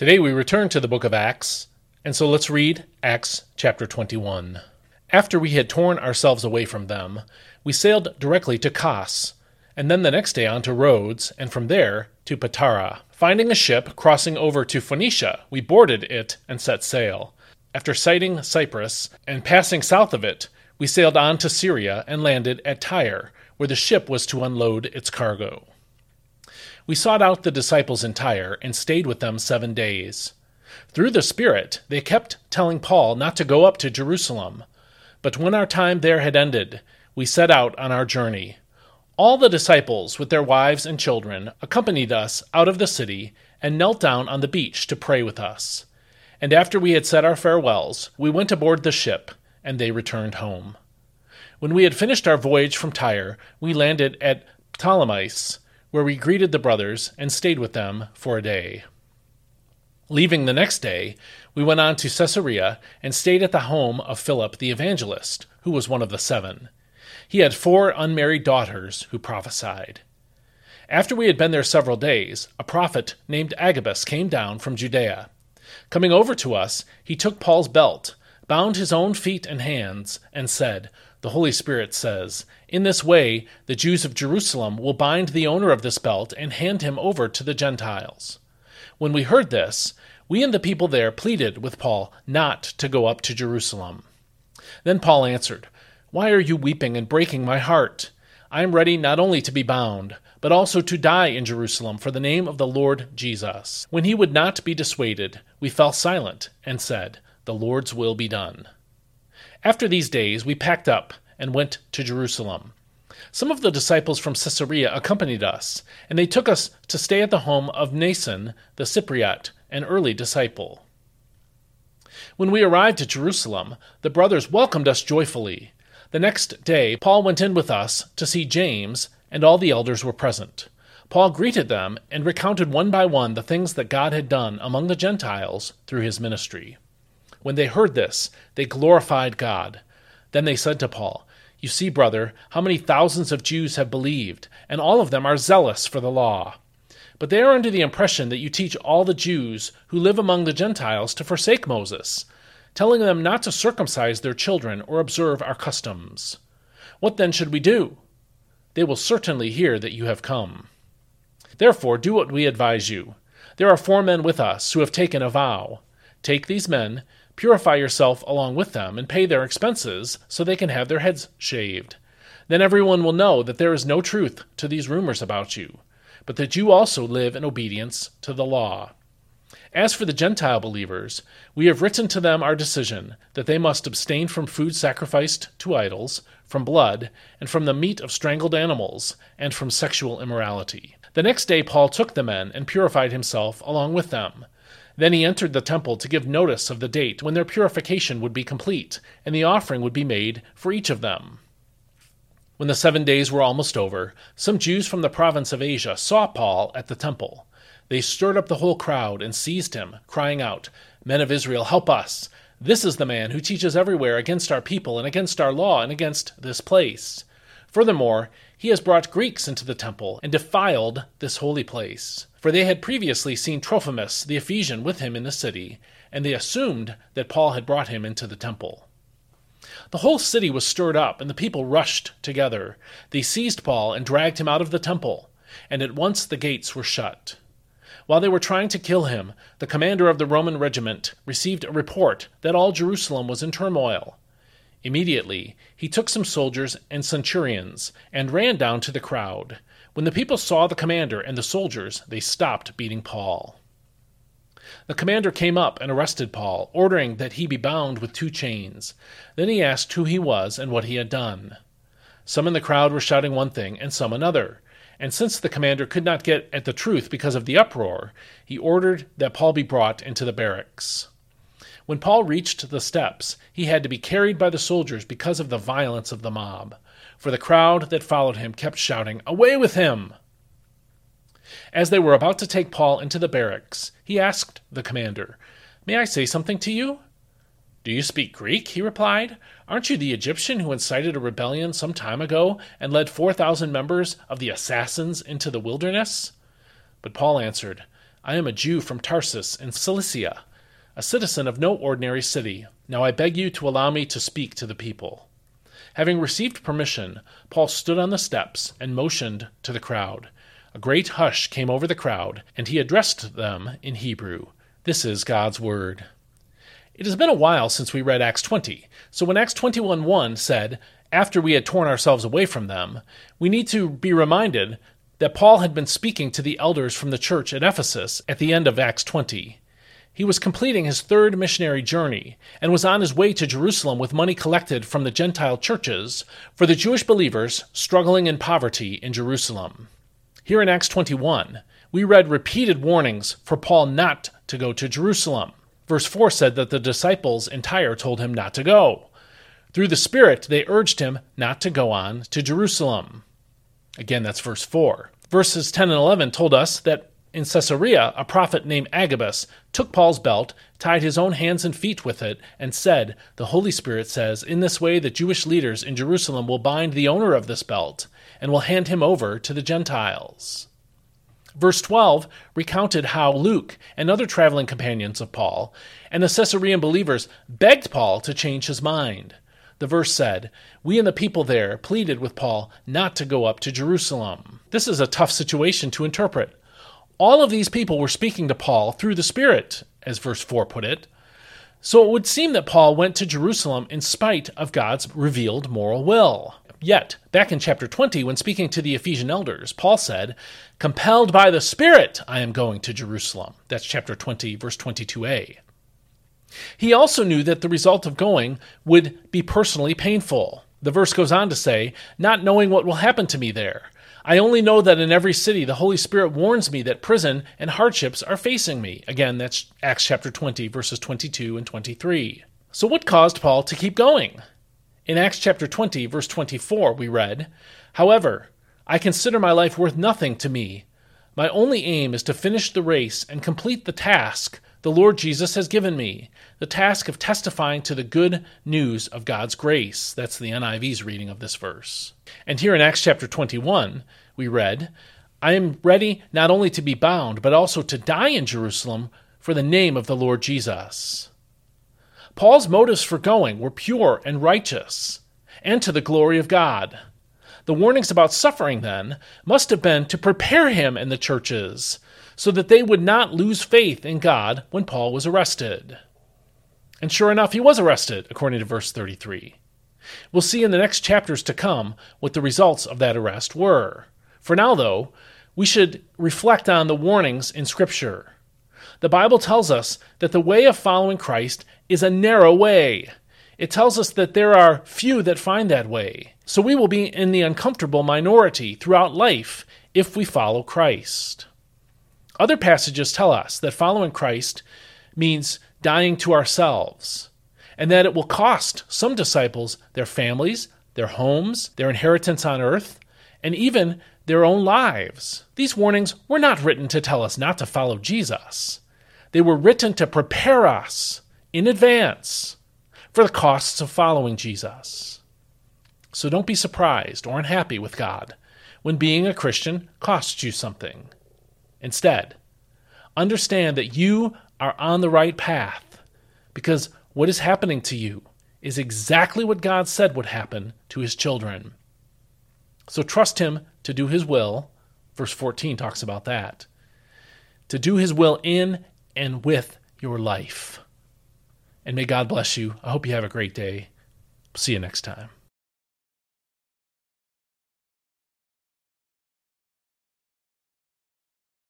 Today we return to the book of Acts, and so let's read Acts chapter 21. After we had torn ourselves away from them, we sailed directly to Kos, and then the next day on to Rhodes, and from there to Patara. Finding a ship crossing over to Phoenicia, we boarded it and set sail. After sighting Cyprus and passing south of it, we sailed on to Syria and landed at Tyre, where the ship was to unload its cargo. We sought out the disciples in Tyre and stayed with them seven days. Through the Spirit, they kept telling Paul not to go up to Jerusalem. But when our time there had ended, we set out on our journey. All the disciples, with their wives and children, accompanied us out of the city and knelt down on the beach to pray with us. And after we had said our farewells, we went aboard the ship, and they returned home. When we had finished our voyage from Tyre, we landed at Ptolemais, where we greeted the brothers and stayed with them for a day. Leaving the next day, we went on to Caesarea and stayed at the home of Philip the evangelist, who was one of the seven. He had four unmarried daughters who prophesied. After we had been there several days, a prophet named Agabus came down from Judea. Coming over to us, he took Paul's belt, bound his own feet and hands, and said, The Holy Spirit says, In this way the Jews of Jerusalem will bind the owner of this belt and hand him over to the Gentiles. When we heard this, we and the people there pleaded with Paul not to go up to Jerusalem. Then Paul answered, Why are you weeping and breaking my heart? I am ready not only to be bound, but also to die in Jerusalem for the name of the Lord Jesus. When he would not be dissuaded, we fell silent and said, the Lord's will be done. After these days, we packed up and went to Jerusalem. Some of the disciples from Caesarea accompanied us, and they took us to stay at the home of Mnason the Cypriot, an early disciple. When we arrived at Jerusalem, the brothers welcomed us joyfully. The next day, Paul went in with us to see James, and all the elders were present. Paul greeted them and recounted one by one the things that God had done among the Gentiles through his ministry. When they heard this, they glorified God. Then they said to Paul, You see, brother, how many thousands of Jews have believed, and all of them are zealous for the law. But they are under the impression that you teach all the Jews who live among the Gentiles to forsake Moses, telling them not to circumcise their children or observe our customs. What then should we do? They will certainly hear that you have come. Therefore, do what we advise you. There are four men with us who have taken a vow. Take these men Purify yourself along with them, and pay their expenses so they can have their heads shaved. Then everyone will know that there is no truth to these rumors about you, but that you also live in obedience to the law. As for the Gentile believers, we have written to them our decision that they must abstain from food sacrificed to idols, from blood, and from the meat of strangled animals, and from sexual immorality. The next day Paul took the men and purified himself along with them. Then he entered the temple to give notice of the date when their purification would be complete, and the offering would be made for each of them. When the seven days were almost over, some Jews from the province of Asia saw Paul at the temple. They stirred up the whole crowd and seized him, crying out, Men of Israel, help us! This is the man who teaches everywhere against our people and against our law and against this place. Furthermore, he has brought Greeks into the temple and defiled this holy place. For they had previously seen Trophimus the Ephesian with him in the city, and they assumed that Paul had brought him into the temple. The whole city was stirred up, and the people rushed together. They seized Paul and dragged him out of the temple, and at once the gates were shut. While they were trying to kill him, the commander of the Roman regiment received a report that all Jerusalem was in turmoil. Immediately he took some soldiers and centurions and ran down to the crowd. When the people saw the commander and the soldiers, they stopped beating Paul. The commander came up and arrested Paul, ordering that he be bound with two chains. Then he asked who he was and what he had done. Some in the crowd were shouting one thing and some another. And since the commander could not get at the truth because of the uproar, he ordered that Paul be brought into the barracks. When Paul reached the steps, he had to be carried by the soldiers because of the violence of the mob for the crowd that followed him kept shouting, Away with him! As they were about to take Paul into the barracks, he asked the commander, May I say something to you? Do you speak Greek? he replied. Aren't you the Egyptian who incited a rebellion some time ago and led 4,000 members of the assassins into the wilderness? But Paul answered, I am a Jew from Tarsus in Cilicia, a citizen of no ordinary city. Now I beg you to allow me to speak to the people. Having received permission, Paul stood on the steps and motioned to the crowd. A great hush came over the crowd, and he addressed them in Hebrew. This is God's word. It has been a while since we read Acts 20, so when Acts 21 1 said, After we had torn ourselves away from them, we need to be reminded that Paul had been speaking to the elders from the church at Ephesus at the end of Acts 20. He was completing his third missionary journey and was on his way to Jerusalem with money collected from the Gentile churches for the Jewish believers struggling in poverty in Jerusalem. Here in Acts 21, we read repeated warnings for Paul not to go to Jerusalem. Verse 4 said that the disciples in Tyre told him not to go. Through the Spirit, they urged him not to go on to Jerusalem. Again, that's verse 4. Verses 10 and 11 told us that in Caesarea, a prophet named Agabus took Paul's belt, tied his own hands and feet with it, and said, The Holy Spirit says, In this way the Jewish leaders in Jerusalem will bind the owner of this belt, and will hand him over to the Gentiles. Verse 12 recounted how Luke and other traveling companions of Paul and the Caesarean believers begged Paul to change his mind. The verse said, We and the people there pleaded with Paul not to go up to Jerusalem. This is a tough situation to interpret. All of these people were speaking to Paul through the Spirit, as verse 4 put it. So it would seem that Paul went to Jerusalem in spite of God's revealed moral will. Yet, back in chapter 20, when speaking to the Ephesian elders, Paul said, Compelled by the Spirit, I am going to Jerusalem. That's chapter 20, verse 22a. He also knew that the result of going would be personally painful. The verse goes on to say, Not knowing what will happen to me there. I only know that in every city the Holy Spirit warns me that prison and hardships are facing me. Again, that's Acts chapter 20, verses 22 and 23. So, what caused Paul to keep going? In Acts chapter 20, verse 24, we read, However, I consider my life worth nothing to me. My only aim is to finish the race and complete the task the Lord Jesus has given me the task of testifying to the good news of God's grace. That's the NIV's reading of this verse. And here in Acts chapter 21, we read, I am ready not only to be bound, but also to die in Jerusalem for the name of the Lord Jesus. Paul's motives for going were pure and righteous, and to the glory of God. The warnings about suffering, then, must have been to prepare him and the churches so that they would not lose faith in God when Paul was arrested. And sure enough, he was arrested, according to verse 33. We'll see in the next chapters to come what the results of that arrest were. For now, though, we should reflect on the warnings in Scripture. The Bible tells us that the way of following Christ is a narrow way. It tells us that there are few that find that way. So we will be in the uncomfortable minority throughout life if we follow Christ. Other passages tell us that following Christ means dying to ourselves, and that it will cost some disciples their families, their homes, their inheritance on earth, and even their own lives. These warnings were not written to tell us not to follow Jesus, they were written to prepare us in advance for the costs of following Jesus. So don't be surprised or unhappy with God when being a Christian costs you something. Instead, understand that you are on the right path because what is happening to you is exactly what God said would happen to his children. So trust him to do his will. Verse 14 talks about that. To do his will in and with your life. And may God bless you. I hope you have a great day. See you next time.